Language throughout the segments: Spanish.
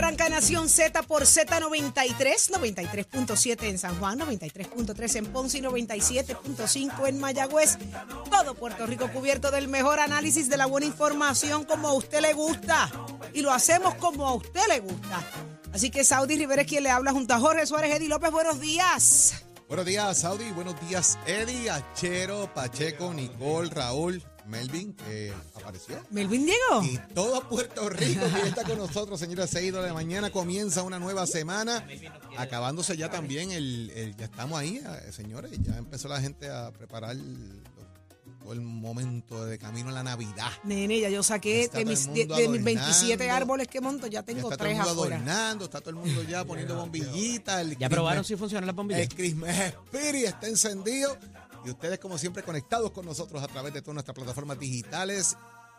Arranca Nación Z por Z93, 93.7 en San Juan, 93.3 en Ponce y 97.5 en Mayagüez. Todo Puerto Rico cubierto del mejor análisis de la buena información como a usted le gusta. Y lo hacemos como a usted le gusta. Así que Saudi Rivera es quien le habla junto a Jorge Suárez, Eddie López. Buenos días. Buenos días, Saudi. Buenos días, Eddie, Achero, Pacheco, Nicole, Raúl, Melvin, que apareció. Melvin Diego. Y todo Puerto Rico que está con nosotros, señora. 6 de la mañana comienza una nueva semana. Acabándose ya también el, el- ya estamos ahí, eh, señores. Ya empezó la gente a preparar todo el momento de camino a la Navidad. Nene, ya yo saqué de mis, de, mis 27 adornando. árboles que monto, ya Ya tengo está todo el mundo afuera. adornando, está todo el mundo ya poniendo bombillitas. el ¿Ya probaron si funcionan las bombillas? El Christmas Spirit está encendido y ustedes como siempre conectados con nosotros a través de todas nuestras plataformas digitales,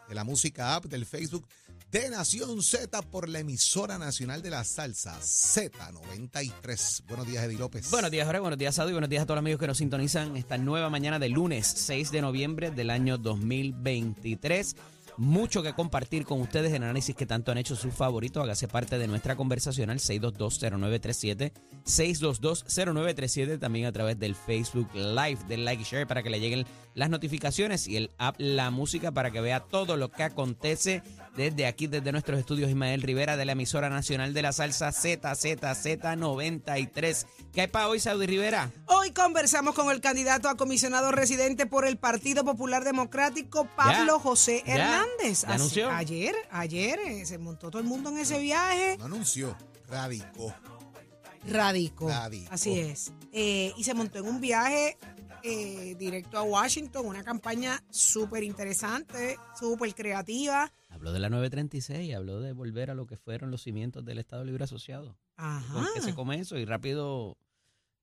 de la música app, del Facebook, de Nación Z por la emisora nacional de la salsa Z93. Buenos días, Eddie López. Buenos días, Jorge. Buenos días, Sado. Y buenos días a todos los amigos que nos sintonizan esta nueva mañana de lunes 6 de noviembre del año 2023. Mucho que compartir con ustedes en análisis que tanto han hecho sus favoritos. Hágase parte de nuestra conversación al 6220937. 6220937 también a través del Facebook Live, del like y share para que le lleguen las notificaciones y el app La Música para que vea todo lo que acontece desde aquí, desde nuestros estudios Ismael Rivera de la emisora nacional de la salsa ZZZ93. ¿Qué hay para hoy, Saudi Rivera? Hoy conversamos con el candidato a comisionado residente por el Partido Popular Democrático, Pablo Ya, José ya, Hernández. ya Así- anunció. ayer, ayer eh, se montó todo el mundo en ese viaje. No anunció, radicó. Radico. Radicó. Así es. Eh, y se montó en un viaje eh, directo a Washington, una campaña súper interesante, súper creativa. Habló de la 936, habló de volver a lo que fueron los cimientos del Estado Libre Asociado. Ajá. ¿Con qué se come eso? Y rápido,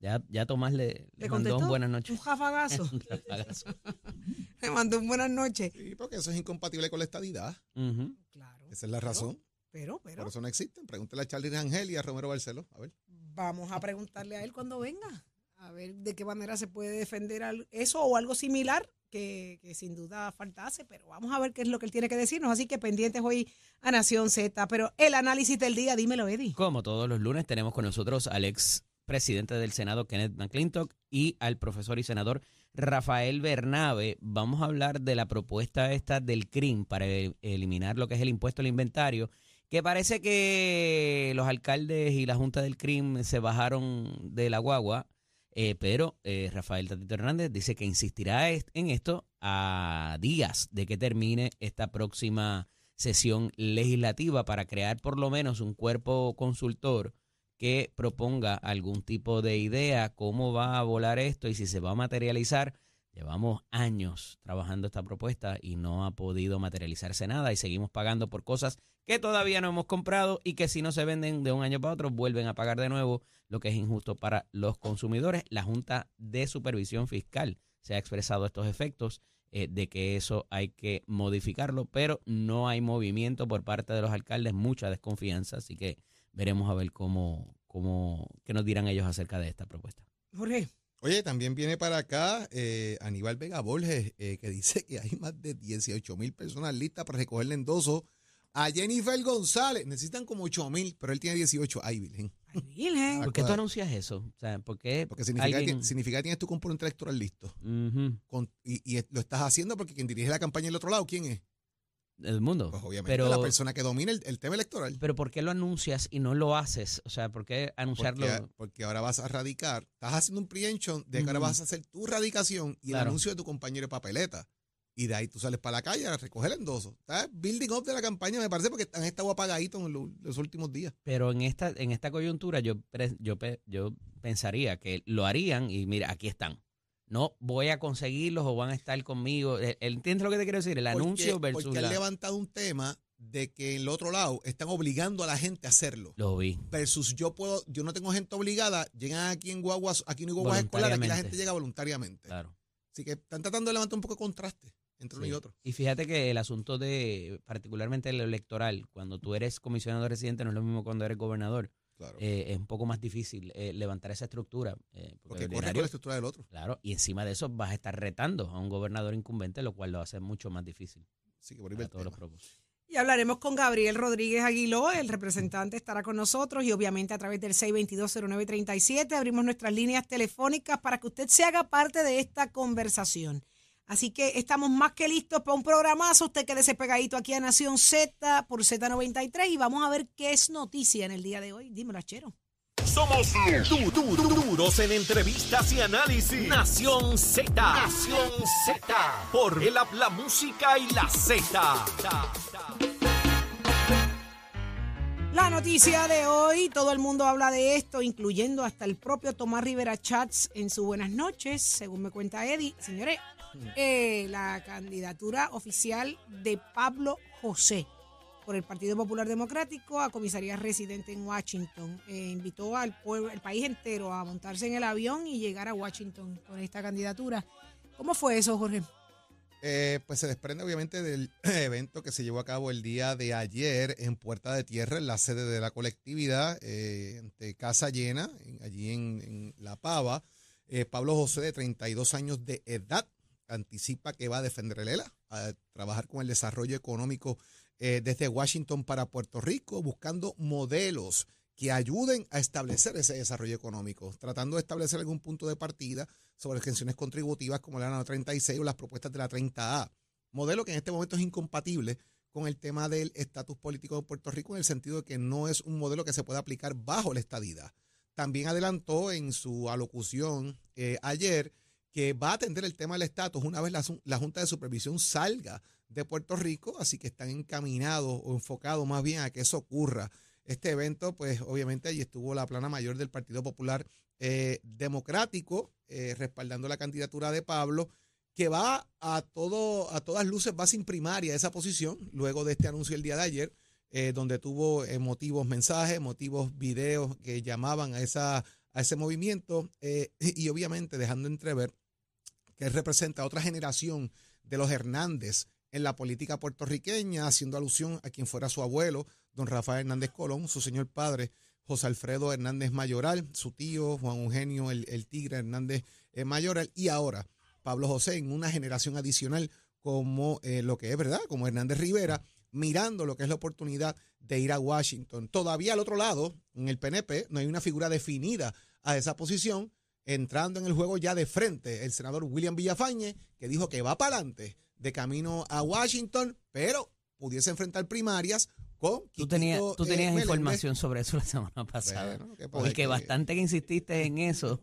ya, ya Tomás le, le ¿Le mandó contestó? un buenas Un noches. jafagazo. Un rafagazo. Le mandó un buenas noches. Sí, porque eso es incompatible con la estadidad. Claro. Esa es la razón. Pero, pero, Por eso no existen. Pregúntale a Charlie Rangel y a Romero Barceló. A ver. vamos a preguntarle a él cuando venga. A ver de qué manera se puede defender eso o algo similar que, sin duda faltase. Pero vamos a ver qué es lo que él tiene que decirnos. Así que pendientes hoy a Nación Z. Pero el análisis del día, dímelo, Eddie. Como todos los lunes, tenemos con nosotros al ex presidente del Senado, Kenneth McClintock, y al profesor y senador Rafael Bernabe. Vamos a hablar de la propuesta esta del CRIM para e- eliminar lo que es el impuesto al inventario, que parece que los alcaldes y la Junta del CRIM se bajaron de la guagua, eh, pero eh, Rafael Tatito Hernández dice que insistirá en esto a días de que termine esta próxima sesión legislativa para crear por lo menos un cuerpo consultor que proponga algún tipo de idea, cómo va a volar esto y si se va a materializar. Llevamos años trabajando esta propuesta y no ha podido materializarse nada y seguimos pagando por cosas que todavía no hemos comprado y que si no se venden de un año para otro vuelven a pagar de nuevo, lo que es injusto para los consumidores. La Junta de Supervisión Fiscal se ha expresado estos efectos eh, de que eso hay que modificarlo, pero no hay movimiento por parte de los alcaldes, mucha desconfianza, así que veremos a ver cómo, cómo, qué nos dirán ellos acerca de esta propuesta. Jorge. Oye, también viene para acá eh, Aníbal Vega Borges, eh, que dice que hay más de 18 mil personas listas para recogerle endoso a Jennifer González. Necesitan como 8 mil, pero él tiene 18. Ay, Virgen. Ay, Virgen. ¿Por qué tú anuncias eso? O sea, ¿por qué Porque significa, alguien- que, significa que tienes tu componente electoral listo. Ujú, Con- y, y lo estás haciendo porque quien dirige la campaña del otro lado, ¿quién es? El mundo. Pues obviamente pero, la persona que domina el, el tema electoral. pero ¿por qué lo anuncias y no lo haces? O sea, ¿por qué anunciarlo? Porque, porque ahora vas a radicar. Estás haciendo un preemption de que ahora vas a hacer tu radicación y el anuncio de tu compañero de papeleta. Y de ahí tú sales para la calle a recoger el endoso. Estás building up de la campaña, me parece, porque han estado apagaditos en lo- los últimos días. Pero en esta, en esta coyuntura yo, yo, yo pensaría que lo harían y mira, aquí están. No voy a conseguirlos o van a estar conmigo. Eh, ¿Entiendes lo que te quiero decir? El Porque- anuncio versus Porque han la... levantado un tema de que en el otro lado están obligando a la gente a hacerlo. Lo vi. Versus yo puedo, yo no tengo gente obligada, llegan aquí en guaguas, aquí no hay guaguas escolares, aquí la gente llega voluntariamente. Claro. Así que están tratando de levantar un poco de contraste entre uno y otro. Y fíjate que el asunto de, particularmente el electoral, cuando tú eres comisionado residente, no es lo mismo cuando eres gobernador. Claro. Eh, es un poco más difícil eh, levantar esa estructura. eh, porque porque corre con la estructura del otro. Claro, y encima de eso vas a estar retando a un gobernador incumbente, lo cual lo hace mucho más difícil Así que por ahí todos los propósitos. Y hablaremos con Gabriel Rodríguez Aguiló, el representante estará con nosotros y obviamente a través del 6220937 abrimos nuestras líneas telefónicas para que usted se haga parte de esta conversación. Así que estamos más que listos para un programazo. Usted quede pegadito aquí a Nación Z por Z93 y vamos a ver qué es noticia en el día de hoy. Dímelo, Chero. Somos du du duros en entrevistas y análisis. Nación Z. Nación Z. Por el la música y la Z. La noticia de hoy, todo el mundo habla de esto, incluyendo hasta el propio Tomás Rivera Chats en su Buenas noches, según me cuenta Eddie. Señores, eh, la candidatura oficial de Pablo José por el Partido Popular Democrático a comisaría residente en Washington. Eh, invitó al pueblo, el país entero a montarse en el avión y llegar a Washington con esta candidatura. ¿Cómo fue eso, Jorge? Eh, pues se desprende obviamente del evento que se llevó a cabo el día de ayer en Puerta de Tierra, en la sede de la colectividad, eh, casa llena, allí en, La Pava. Pablo José, de 32 años de edad, anticipa que va a defender el ELA, a trabajar con el desarrollo económico eh, desde Washington para Puerto Rico, buscando modelos que ayuden a establecer ese desarrollo económico, tratando de establecer algún punto de partida sobre exenciones contributivas como la 36 o las propuestas de la 30A. Modelo que en este momento es incompatible con el tema del estatus político de Puerto Rico en el sentido de que no es un modelo que se pueda aplicar bajo la estadidad. También adelantó en su alocución eh, ayer que va a atender el tema del estatus una vez la Junta de Supervisión salga de Puerto Rico, así que están encaminados o enfocados más bien a que eso ocurra. Este evento, pues obviamente allí estuvo la plana mayor del Partido Popular eh, Democrático, eh, respaldando la candidatura de Pablo, que va a todo, a todas luces, va sin primaria esa posición, luego de este anuncio el día de ayer, eh, donde tuvo emotivos mensajes, emotivos videos que llamaban a, esa, a ese movimiento, y obviamente dejando entrever que representa a otra generación de los Hernández en la política puertorriqueña, haciendo alusión a quien fuera su abuelo, don Rafael Hernández Colón, su señor padre, José Alfredo Hernández Mayoral, su tío Juan Eugenio el, Tigre Hernández eh, Mayoral, y ahora Pablo José en una generación adicional como eh, lo que es verdad, como Hernández Rivera, mirando lo que es la oportunidad de ir a Washington. Todavía al otro lado, en el PNP, no hay una figura definida a esa posición, entrando en el juego ya de frente el senador William Villafañe, que dijo que va para adelante de camino a Washington, pero pudiese enfrentar primarias con Tú tenías, tú tenías eh, información sobre eso la semana pasada. porque bastante que insististe en eso.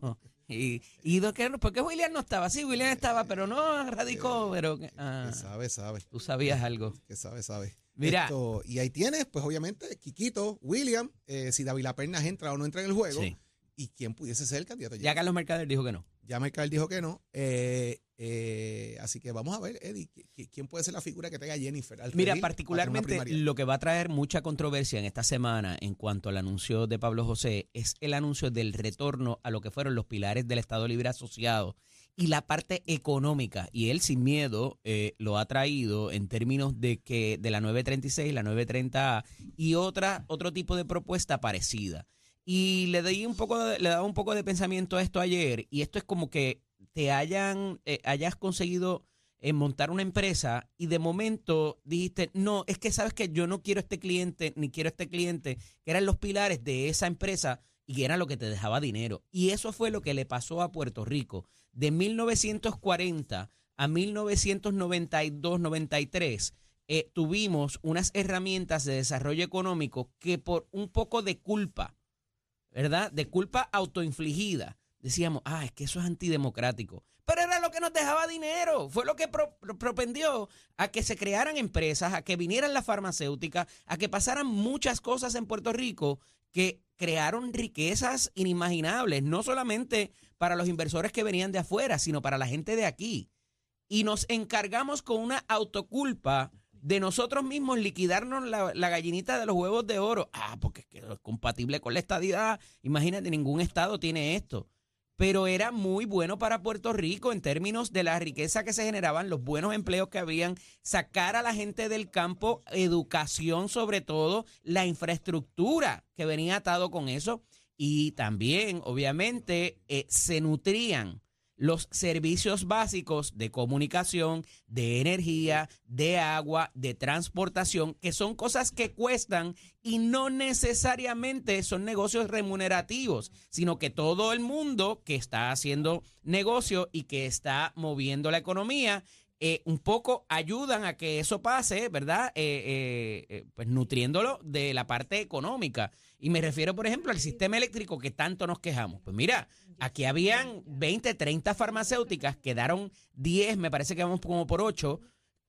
Y, y ¿por qué William no estaba? Sí, William estaba, pero no radicó. pero ah, sabe, sabe. Tú sabías algo. Que sabe, sabe. Mira. y ahí tienes, pues obviamente, Quiquito, William, eh, si David Lapernas entra o no entra en el juego. Y quién pudiese ser el candidato. Ya Carlos Mercader dijo que no. Ya Mercader dijo que no. Eh, eh, así que vamos a ver, Eddie, ¿quién puede ser la figura que tenga Jennifer? Mira, particularmente lo que va a traer mucha controversia en esta semana en cuanto al anuncio de Pablo José es el anuncio del retorno a lo que fueron los pilares del Estado Libre Asociado y la parte económica. Y él sin miedo eh, lo ha traído en términos de que de la 936, la 930A y otra, otro tipo de propuesta parecida. Y le di un poco, le daba un poco de pensamiento a esto ayer, y esto es como que te hayan, eh, hayas conseguido eh, montar una empresa y de momento dijiste, no, es que sabes que yo no quiero este cliente, ni quiero este cliente, que eran los pilares de esa empresa y era lo que te dejaba dinero. Y eso fue lo que le pasó a Puerto Rico. De 1940 a 1992-93 eh, tuvimos unas herramientas de desarrollo económico que por un poco de culpa, ¿verdad? De culpa autoinfligida, decíamos, ah, es que eso es antidemocrático. Pero era lo que nos dejaba dinero, fue lo que propendió a que se crearan empresas, a que vinieran las farmacéuticas, a que pasaran muchas cosas en Puerto Rico que crearon riquezas inimaginables, no solamente para los inversores que venían de afuera, sino para la gente de aquí. Y nos encargamos con una autoculpa de nosotros mismos liquidarnos la, gallinita de los huevos de oro. Ah, porque es que es compatible con la estadidad. Imagínate, ningún estado tiene esto pero era muy bueno para Puerto Rico en términos de la riqueza que se generaban, los buenos empleos que habían, sacar a la gente del campo, educación sobre todo, la infraestructura que venía atado con eso. Y también, obviamente, eh, se nutrían los servicios básicos de comunicación, de energía, de agua, de transportación, que son cosas que cuestan y no necesariamente son negocios remunerativos, sino que todo el mundo que está haciendo negocio y que está moviendo la economía eh, un poco ayudan a que eso pase, ¿verdad? Eh, eh, pues nutriéndolo de la parte económica. Y me refiero, por ejemplo, al sistema eléctrico que tanto nos quejamos. Pues mira, aquí habían 20, 30 farmacéuticas, quedaron 10, me parece que vamos como por 8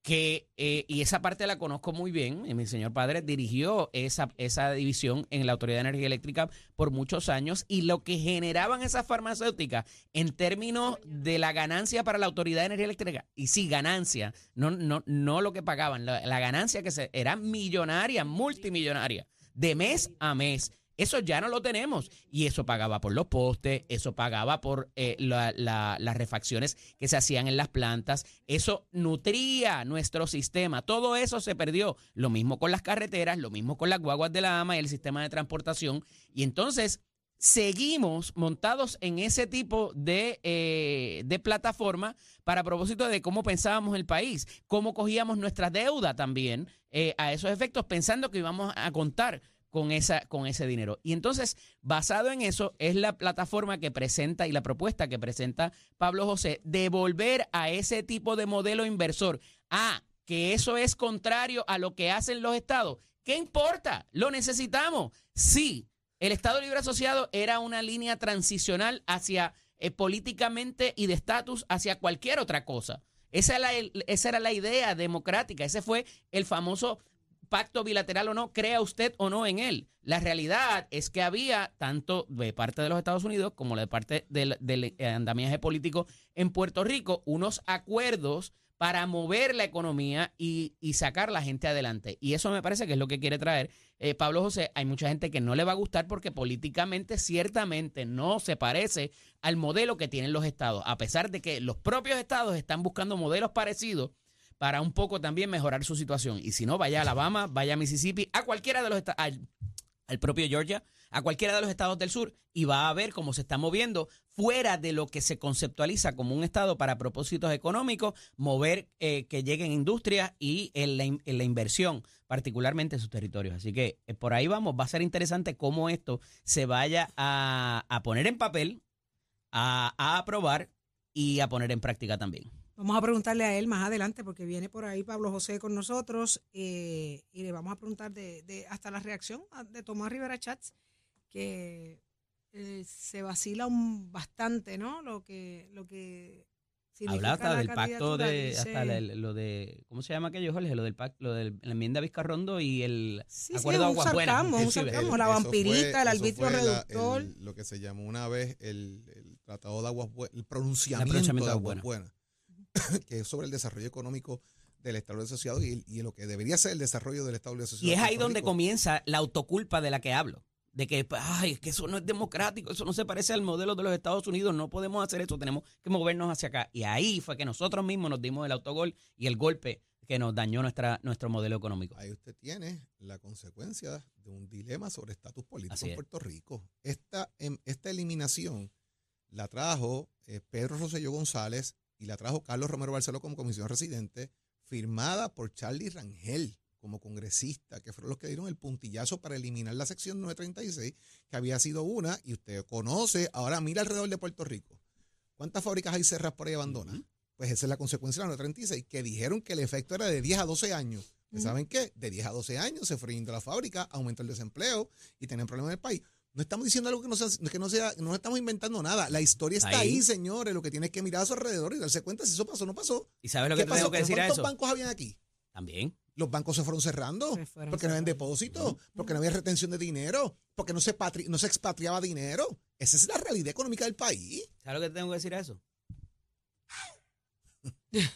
que, eh, y esa parte la conozco muy bien, mi señor padre dirigió esa, esa división en la Autoridad de Energía Eléctrica por muchos años, y lo que generaban esas farmacéuticas en términos de la ganancia para la Autoridad de Energía Eléctrica, y sí, ganancia, no, no, no lo que pagaban, la, la ganancia que se, era millonaria, multimillonaria, de mes a mes. Eso ya no lo tenemos. Y eso pagaba por los postes, eso pagaba por eh, la- la- las refacciones que se hacían en las plantas. Eso nutría nuestro sistema. Todo eso se perdió. Lo mismo con las carreteras, lo mismo con las guaguas de la AMA y el sistema de transportación. Y entonces seguimos montados en ese tipo de, eh, de plataforma para propósito de cómo pensábamos el país, cómo cogíamos nuestra deuda también eh, a esos efectos, pensando que íbamos a contar con, esa, con ese dinero. Y entonces, basado en eso, es la plataforma que presenta y la propuesta que presenta Pablo José de volver a ese tipo de modelo inversor. Ah, que eso es contrario a lo que hacen los estados. ¿Qué importa? ¿Lo necesitamos? Sí. El Estado Libre Asociado era una línea transicional hacia eh, políticamente y de estatus hacia cualquier otra cosa. Esa era, esa era la idea democrática. Ese fue el famoso pacto bilateral o no, crea usted o no en él. La realidad es que había, tanto de parte de los Estados Unidos como de parte del, del andamiaje político en Puerto Rico, unos acuerdos para mover la economía y, y sacar la gente adelante. Y eso me parece que es lo que quiere traer eh, Pablo José. Hay mucha gente que no le va a gustar porque políticamente ciertamente no se parece al modelo que tienen los estados, a pesar de que los propios estados están buscando modelos parecidos para un poco también mejorar su situación. Y si no, vaya a Alabama, vaya a Mississippi, a cualquiera de los estados, al, propio Georgia, a cualquiera de los estados del sur, y va a ver cómo se está moviendo fuera de lo que se conceptualiza como un estado para propósitos económicos, mover eh, que lleguen industrias y en la, la, inversión, particularmente en sus territorios. Así que eh, por ahí vamos, va a ser interesante cómo esto se vaya a, poner en papel, a aprobar y a poner en práctica también. Vamos a preguntarle a él más adelante porque viene por ahí Pablo José con nosotros eh, y le vamos a preguntar de, de, hasta la reacción de Tomás Rivera Chats que eh, se vacila un bastante, ¿no? Lo que lo que Habla hasta del pacto de dice, hasta la, lo de ¿cómo se llama aquello, Jorge? Lo del pacto, lo de la enmienda Vizcarrondo y el sí, acuerdo sí, un Aguas. Un el, la vampirita, fue, el arbitrio reductor. La, el, lo que se llamó una vez el, el Tratado de Aguas Buenas, el pronunciamiento, pronunciamiento de Aguas Buenas. Buena que es sobre el desarrollo económico del Estado asociado y, y, lo que debería ser el desarrollo del Estado asociado. Y es ahí donde comienza la autoculpa de la que hablo. De que, ay, es que eso no es democrático, eso no se parece al modelo de los Estados Unidos, no podemos hacer eso, tenemos que movernos hacia acá. Y ahí fue que nosotros mismos nos dimos el autogol y el golpe que nos dañó nuestra, nuestro modelo económico. Ahí usted tiene la consecuencia de un dilema sobre estatus político en Puerto Rico. Esta, esta eliminación la trajo eh, Pedro Rosselló González y la trajo Carlos Romero Barceló como comisión residente, firmada por Charlie Rangel como congresista, que fueron los que dieron el puntillazo para eliminar la sección 936, que había sido una, y usted conoce, ahora mira alrededor de Puerto Rico. ¿Cuántas fábricas hay cerradas por ahí abandonadas? Uh -huh. Pues esa es la consecuencia de la 936, que dijeron que el efecto era de 10 a 12 años. Uh -huh. ¿Saben qué? De 10 a 12 años se fue yendo la fábrica, aumentó el desempleo y tienen problemas en el país. No estamos diciendo algo que no sea, que no sea, no estamos inventando nada. La historia está ahí. ahí, señores. Lo que tienes que mirar a su alrededor y darse cuenta si eso pasó o no pasó. ¿Y sabes lo que te tengo que decir a eso? ¿Cuántos bancos habían aquí? También. Los bancos se fueron cerrando Se fueron porque no habían depósitos, porque no había retención de dinero, porque no se, patri no se expatriaba dinero. Esa es la realidad económica del país. ¿Sabes lo que te tengo que decir a eso?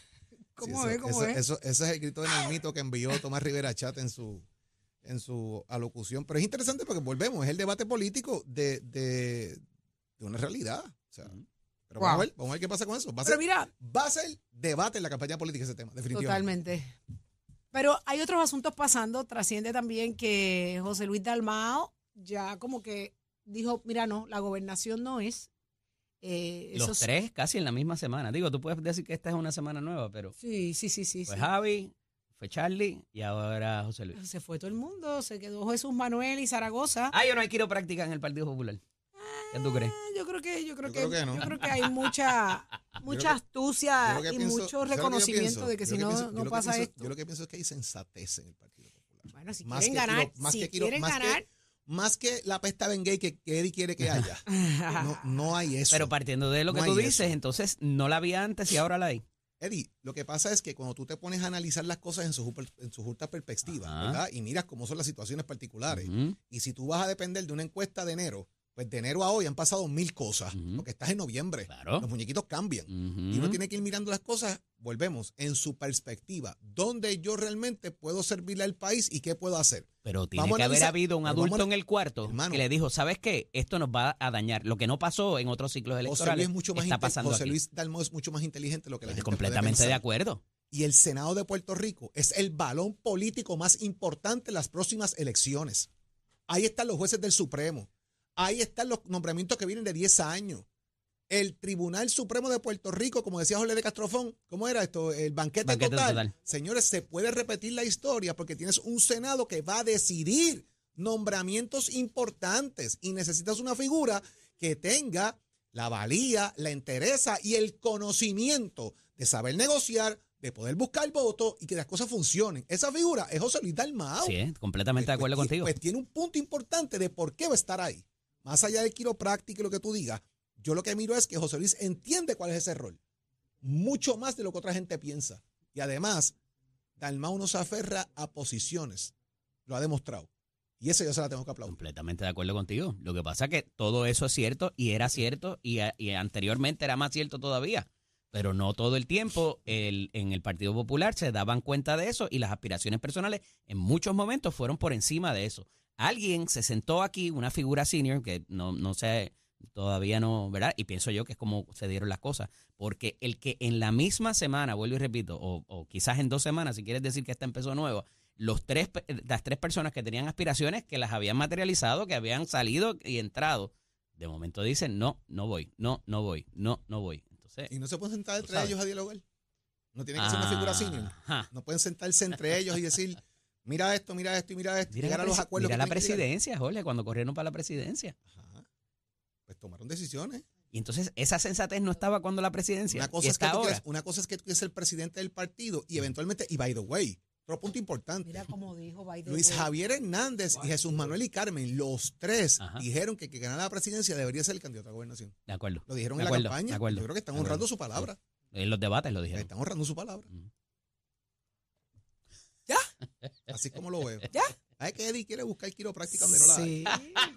¿Cómo Sí, es? eso, ¿Cómo eso- es? eso- ese es el grito de mito que envió Tomás Rivera Chat en su, en su alocución. Pero es interesante porque volvemos, es el debate político de, de, de una realidad. O sea, pero vamos, a ver, vamos a ver qué pasa con eso. Va a, Pero ser, mira, va a ser debate en la campaña política ese tema, definitivamente. Totalmente. Pero hay otros asuntos pasando. Trasciende también que José Luis Dalmao ya como que dijo, mira, no, la gobernación no es. Eh, Los esos- tres casi en la misma semana. Digo, tú puedes decir que esta es una semana nueva, pero Sí, sí, sí, sí. fue sí. Javi, fue Charlie y ahora José Luis. Se fue todo el mundo, se quedó Jesús Manuel y Zaragoza. Ah, yo no hay quiropráctica en el Partido Popular. ¿Qué tú crees? Ah, Yo creo que, yo creo Yo que, creo que no. yo creo que hay mucha, mucha astucia Yo lo que y pienso- mucho ¿sabes lo que yo reconocimiento de que si no, pienso- no pasa pienso- esto. Yo lo que pienso es que hay sensatez en el Partido Popular. Bueno, si Más quieren que ganar, más si quieren más que- ganar. Más que la pesta Bengay que, que Eddie quiere que haya. No, no hay eso. Pero partiendo de lo que tú dices, eso. entonces no la había antes y ahora la hay. Eddie, lo que pasa es que cuando tú te pones a analizar las cosas en su, justa- en su justa perspectiva, Ajá. ¿verdad? Y miras cómo son las situaciones particulares. Y si tú vas a depender de una encuesta de enero, pues de enero a hoy han pasado mil cosas, Ujú. porque estás en noviembre. Claro. Los muñequitos cambian. Y uno tiene que ir mirando las cosas, volvemos, en su perspectiva. ¿Dónde yo realmente puedo servirle al país y qué puedo hacer? Pero tiene Vamos que haber habido un adulto a- en el cuarto Hermano. que le dijo, ¿sabes qué? Esto nos va a dañar. Lo que no pasó en otros ciclos José electorales Luis, es mucho más está pasando José. Luis Dalmau es mucho más inteligente de lo que la Estoy gente puede completamente de acuerdo. Y el Senado de Puerto Rico es el balón político más importante en las próximas elecciones. Ahí están los jueces del Supremo. Ahí están los nombramientos que vienen de 10 años. El Tribunal Supremo de Puerto Rico, como decía Jorge de Castrofón, ¿cómo era esto? El banquete, Banquete total. total. Señores, se puede repetir la historia porque tienes un Senado que va a decidir nombramientos importantes y necesitas una figura que tenga la valía, la entereza y el conocimiento de saber negociar, de poder buscar votos y que las cosas funcionen. Esa figura es José Luis Dalmau. Sí, completamente de Pues- acuerdo pues, contigo. Pues tiene un punto importante de por qué va a estar ahí. Más allá del quiropráctico y lo que tú digas, yo lo que miro es que José Luis entiende cuál es ese rol. Mucho más de lo que otra gente piensa. Y además, Dalmau no se aferra a posiciones. Lo ha demostrado. Y eso yo se la tengo que aplaudir. Completamente de acuerdo contigo. Lo que pasa es que todo eso es cierto y era cierto y anteriormente era más cierto todavía. Pero no todo el tiempo el- en el Partido Popular se daban cuenta de eso y las aspiraciones personales en muchos momentos fueron por encima de eso. Alguien se sentó aquí, una figura senior, que no, no sé, todavía no, ¿verdad? Y pienso yo que es como se dieron las cosas. Porque el que en la misma semana, vuelvo y repito, o, o quizás en dos semanas, si quieres decir que esta empezó nueva, los tres, las tres personas que tenían aspiraciones, que las habían materializado, que habían salido y entrado, de momento dicen, no, no voy, no, no voy, no, no voy. Entonces, Y no se pueden sentar entre sabes. ellos a dialogar. No tiene que ser una figura senior. Ajá. No pueden sentarse entre ellos y decir, mira esto, mira esto y mira esto. Mira, llegar la, a los acuerdos. mira que la presidencia, Jorge, cuando corrieron para la presidencia. Ajá. Pues tomaron decisiones. Y entonces esa sensatez no estaba cuando la presidencia. Una cosa, y es que está tú ahora. quieres, una cosa es que tú quieres ser presidente del partido y eventualmente, y by the way, otro punto importante. Mira cómo dijo Biden. Luis Javier Hernández y Jesús Manuel y Carmen, los tres Ajá. dijeron que que ganara la presidencia debería ser el candidato a gobernación. De acuerdo. Lo dijeron De en la campaña. de acuerdo, Yo creo que están honrando su palabra. En los debates lo dijeron. Están honrando su palabra. Ujú. Así como lo veo. ¿Ya? ¿Sabes que Eddie quiere buscar quiropráctica donde no la hay? Sí,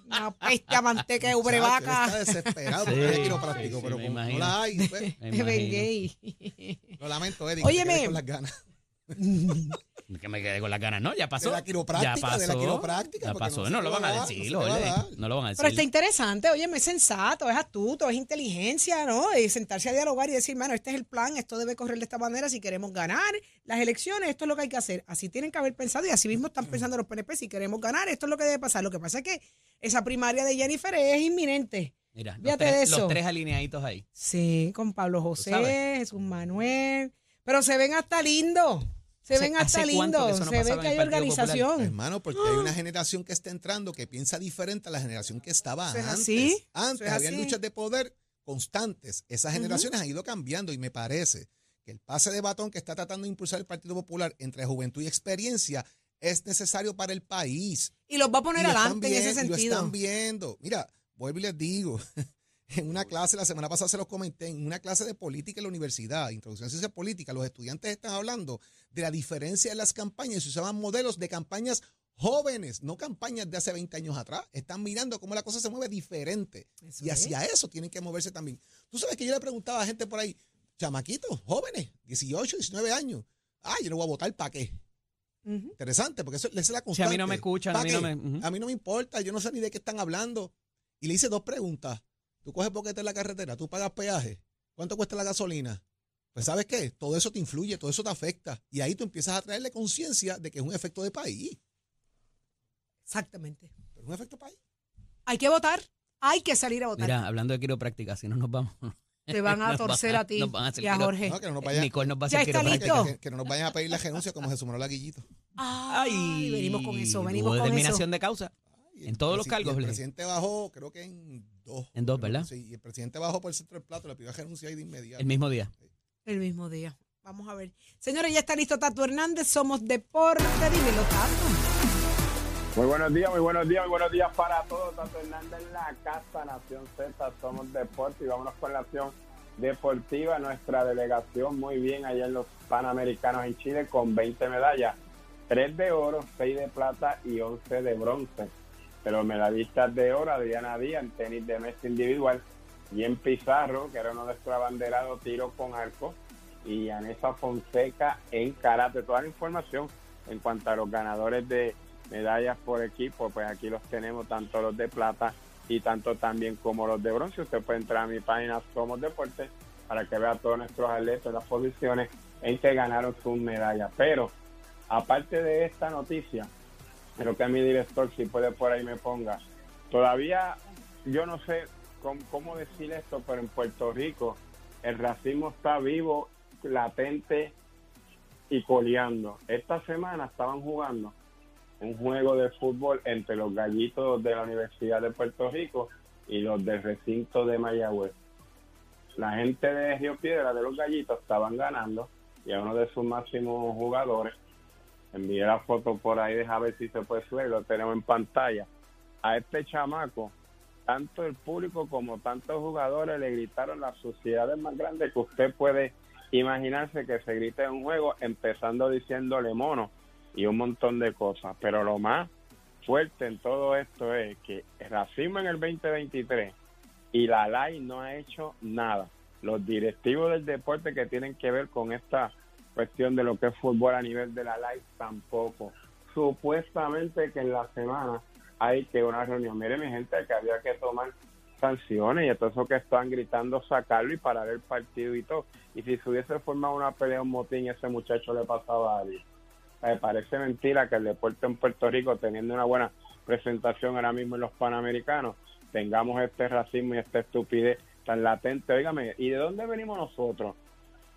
una peste a manteca de ubrevaca. Está desesperado por Sí, el quiropráctico, sí, pero me como no imagino. la hay, pues, Me imagino. Bengay. lo lamento, Eddie. Óyeme. con las ganas. Que me quedé con las ganas, ¿no? Ya pasó. De la quiropráctica, ya pasó, de la quiropráctica, Ya pasó. no lo van va a decir, no va a. No lo van a decir. Pero está interesante, oye, es sensato, es astuto, es inteligencia, ¿no? Y sentarse a dialogar y decir, mano, este es el plan, esto debe correr de esta manera si queremos ganar las elecciones, esto es lo que hay que hacer. Así tienen que haber pensado y así mismo están pensando los PNP, si queremos ganar, esto es lo que debe pasar. Lo que pasa es que esa primaria de Jennifer es inminente. Mira, los Fíjate tres, de eso. los tres alineaditos ahí. Sí, con Pablo José. Jesús Manuel, pero se ven hasta lindos, se ¿Hace- ven hasta lindos, no se ve que hay Popular? organización. Hermano, porque hay una generación que está entrando que piensa diferente a la generación que estaba antes. así, Antes había así. luchas de poder constantes. Esas generaciones han ido cambiando y me parece que el pase de batón que está tratando de impulsar el Partido Popular entre juventud y experiencia es necesario para el país. Y los va a poner adelante en ese y Lo sentido. están viendo. Mira, vuelvo y les digo. En una clase, la semana pasada se los comenté, en una clase de política en la universidad, introducción a ciencia política, los estudiantes están hablando de la diferencia de las campañas. Se usaban modelos de campañas jóvenes, no campañas de hace 20 años atrás. Están mirando cómo la cosa se mueve diferente. Eso y es. hacia eso tienen que moverse también. Tú sabes que yo le preguntaba a gente por ahí, chamaquitos, jóvenes, 18, 19 años. Ah, yo no voy a votar para qué. Interesante, porque eso es la Si constante. a mí no me escuchan, a ¿Pa mí no me. A mí no me importa, yo no sé ni de qué están hablando. Y le hice dos preguntas. Tú coges boquete en la carretera, tú pagas peaje. ¿Cuánto cuesta la gasolina? Pues sabes qué, todo eso te influye, todo eso te afecta. Y ahí tú empiezas a traerle conciencia de que es un efecto de país. Exactamente. Pero es un efecto país. Hay que votar, Hay que salir a votar. Mira, hablando de quiropráctica, si no nos vamos. Te van a torcer a ti nos van hacer y a Jorge. No, que no nos vayan, Nicole nos va a Ya hacer que, quiropráctica. listo. que- que no nos vayan a pedir la renuncia como Jesús Manuel Aguillito. Ay, venimos con eso, venimos con eso. determinación de causa. En todos los cargos, El presidente bajó, creo que en dos. En dos, ¿verdad? Sí, y el presidente bajó por el centro del plato, le pidió renuncia ahí de inmediato. El mismo día. El mismo día. Vamos a ver. Señores, ya está listo Tato Hernández. Somos Deporte. Dímelo, Tato. Muy buenos días, muy buenos días, muy buenos días para todos. Tato Hernández en la casa, Nación Z, somos deporte y vámonos con la acción deportiva. Nuestra delegación muy bien allá en los Panamericanos en Chile con 20 medallas, 3 de oro, 6 de plata y 11 de bronce. Los medallistas de oro, Adriana Díaz en tenis de mesa individual y en Pizarro, que era uno de nuestros abanderados, tiro con arco, y Anessa Fonseca en karate. Toda la información en cuanto a los ganadores de medallas por equipo, pues aquí los tenemos, tanto los de plata y tanto también como los de bronce. Usted puede entrar a mi página Somos Deportes para que vea todos nuestros atletas, las posiciones en que ganaron sus medallas. Pero, aparte de esta noticia, creo que a mi director, si puede por ahí me ponga, todavía yo no sé cómo, decir esto, pero en Puerto Rico el racismo está vivo, latente y coleando. Esta semana estaban jugando un juego de fútbol entre los gallitos de la Universidad de Puerto Rico y los del recinto de Mayagüez. La gente de Río Piedra, de los gallitos, estaban ganando y a uno de sus máximos jugadores, envié la foto por ahí, deja ver si se puede subir, lo tenemos en pantalla. A este chamaco, tanto el público como tantos jugadores le gritaron las suciedades más grandes que usted puede imaginarse que se grite en un juego, empezando diciéndole mono y un montón de cosas. Pero lo más fuerte en todo esto es que el en el 2023 y la LAI no ha hecho nada. Los directivos del deporte que tienen que ver con esta cuestión de lo que es fútbol a nivel de la LAI tampoco. Supuestamente que en la semana hay que una reunión. Mire mi gente que había que tomar sanciones y entonces que están gritando sacarlo y parar el partido y todo. Y si se hubiese formado una pelea, un motín, ese muchacho le pasaba a alguien. Me parece mentira que el deporte en Puerto Rico, teniendo una buena presentación ahora mismo en los Panamericanos, tengamos este racismo y esta estupidez tan latente. Óigame, ¿y de dónde venimos nosotros?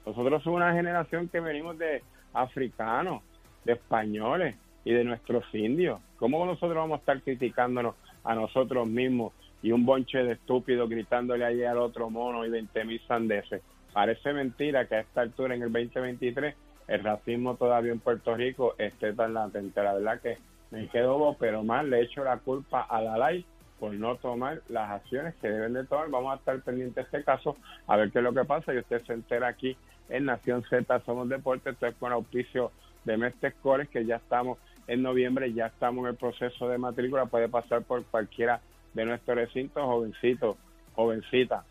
Nosotros somos una generación que venimos de africanos, de españoles y de nuestros indios. ¿Cómo nosotros vamos a estar criticándonos a nosotros mismos y un bonche de estúpidos gritándole allí al otro mono y 20 mil sandeces? Parece mentira que a esta altura, en el 2023, el racismo todavía en Puerto Rico esté tan latente. La verdad que me quedo pero más le echo la culpa a la LAI por no tomar las acciones que deben de tomar. Vamos a estar pendientes de este caso, a ver qué es lo que pasa y usted se entera aquí en Nación Z Somos Deportes, esto es con auspicio de Mestre Scores, que ya estamos en noviembre, ya estamos en el proceso de matrícula, puede pasar por cualquiera de nuestros recintos, jovencito, jovencita,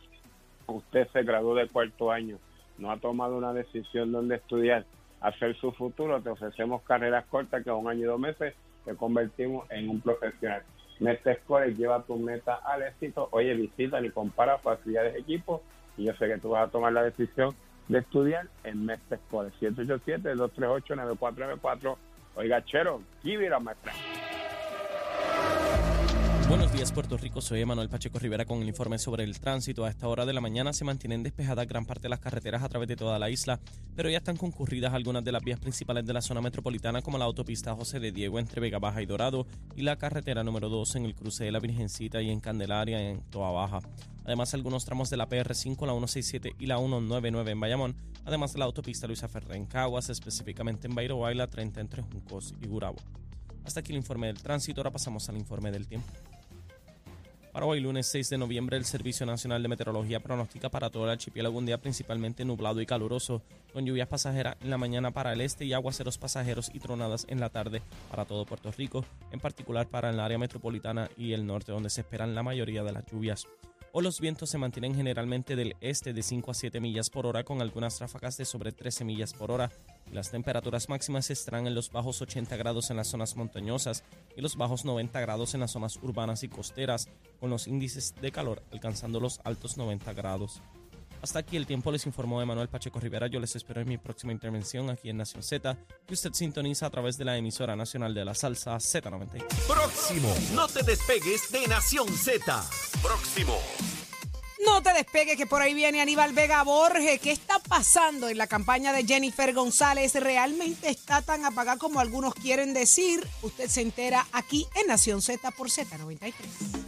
usted se graduó de cuarto año, no ha tomado una decisión donde estudiar, hacer su futuro, te ofrecemos carreras cortas que a un año y dos meses te convertimos en un profesional. Mestre Scores lleva tu meta al éxito. Oye, visita y compara facilidades de equipo y yo sé que tú vas a tomar la decisión de estudiar en Mestre Scores. 787-238-9494. Oiga, Chero, give it a my. Buenos días Puerto Rico, soy Emanuel Pacheco Rivera con el informe sobre el tránsito. A esta hora de la mañana se mantienen despejadas gran parte de las carreteras a través de toda la isla, pero ya están concurridas algunas de las vías principales de la zona metropolitana como la autopista José de Diego entre Vega Baja y Dorado y la carretera número 2 en el cruce de la Virgencita y en Candelaria en Toa Baja. Además algunos tramos de la PR5, la 167 y la 199 en Bayamón, además de la autopista Luisa Ferrer en Caguas, específicamente en Bayroa y la 30 entre Juncos y Gurabo. Hasta aquí el informe del tránsito, ahora pasamos al informe del tiempo. Para hoy, lunes 6 de noviembre, el Servicio Nacional de Meteorología pronostica para todo el archipiélago un día principalmente nublado y caluroso, con lluvias pasajeras en la mañana para el este y aguaceros pasajeros y tronadas en la tarde para todo Puerto Rico, en particular para el área metropolitana y el norte, donde se esperan la mayoría de las lluvias. O los vientos se mantienen generalmente del este de 5 a 7 millas por hora, con algunas ráfagas de sobre 13 millas por hora. Las temperaturas máximas estarán en los bajos 80 grados en las zonas montañosas y los bajos 90 grados en las zonas urbanas y costeras, con los índices de calor alcanzando los altos 90 grados. Hasta aquí el tiempo les informó Emanuel Pacheco Rivera. Yo les espero en mi próxima intervención aquí en Nación Z, que usted sintoniza a través de la emisora nacional de la salsa Z90. Próximo. No te despegues de Nación Z. Próximo. No te despegues que por ahí viene Aníbal Vega Borges. ¿Qué está pasando en la campaña de Jennifer González? ¿Realmente está tan apagada como algunos quieren decir? Usted se entera aquí en Nación Z por Z93.